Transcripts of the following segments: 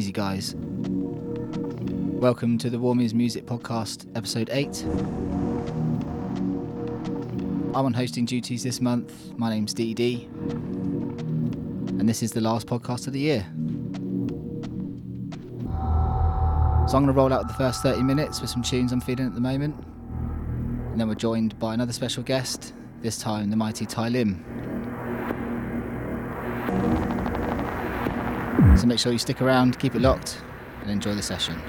Easy Guys. Welcome to the Warmiers Music Podcast, episode 8. I'm on hosting duties this month. My name's DD, and this is the last podcast of the year. So I'm going to roll out the first 30 minutes with some tunes I'm feeling at the moment. And then we're joined by another special guest, this time the mighty Ty Lim. So make sure you stick around, keep it locked, and enjoy the session.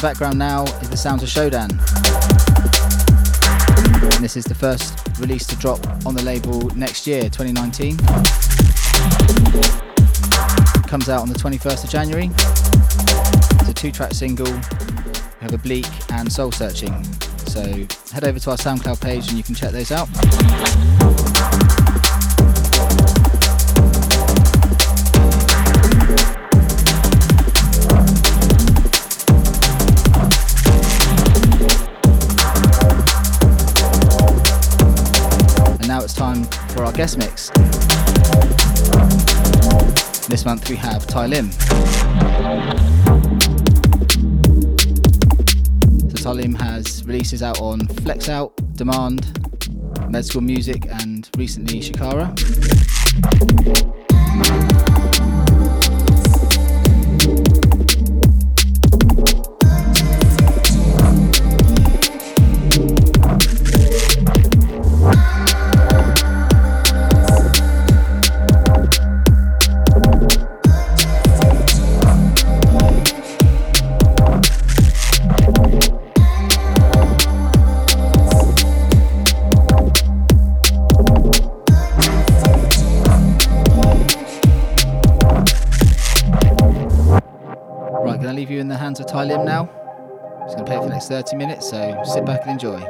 The background now is the Sounds of Shodan. And this is the first release to drop on the label next year, 2019. It comes out on the 21st of January. It's a two track single. We have Oblique and Soul Searching. So head over to our SoundCloud page and you can check those out. Guest mix. This month we have Ty Lim. So Ty Lim has releases out on Flex Out, Demand, Med School Music, and recently Shikara. 30 minutes, so sit back and enjoy.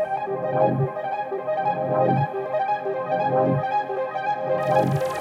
Thank you.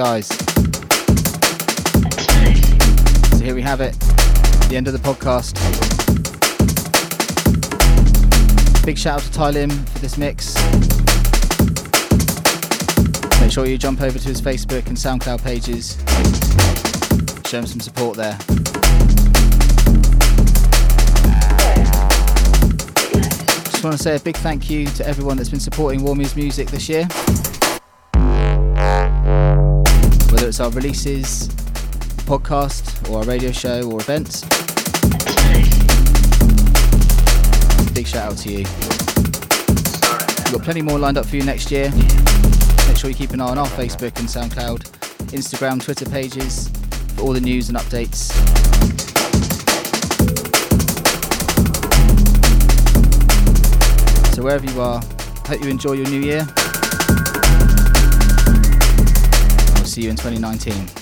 Guys. So here we have it, the end of the podcast. Big shout out to Ty Lim for this mix. Make sure you jump over to his Facebook and SoundCloud pages. Show him some support there. Just want to say a big thank you to everyone that's been supporting Warmy's music this year. Our releases, podcast, or our radio show or events. Big shout out to you. We've got plenty more lined up for you next year. Make sure you keep an eye on our Facebook and SoundCloud, Instagram, Twitter pages for all the news and updates. So wherever you are, hope you enjoy your new year. See you in 2019.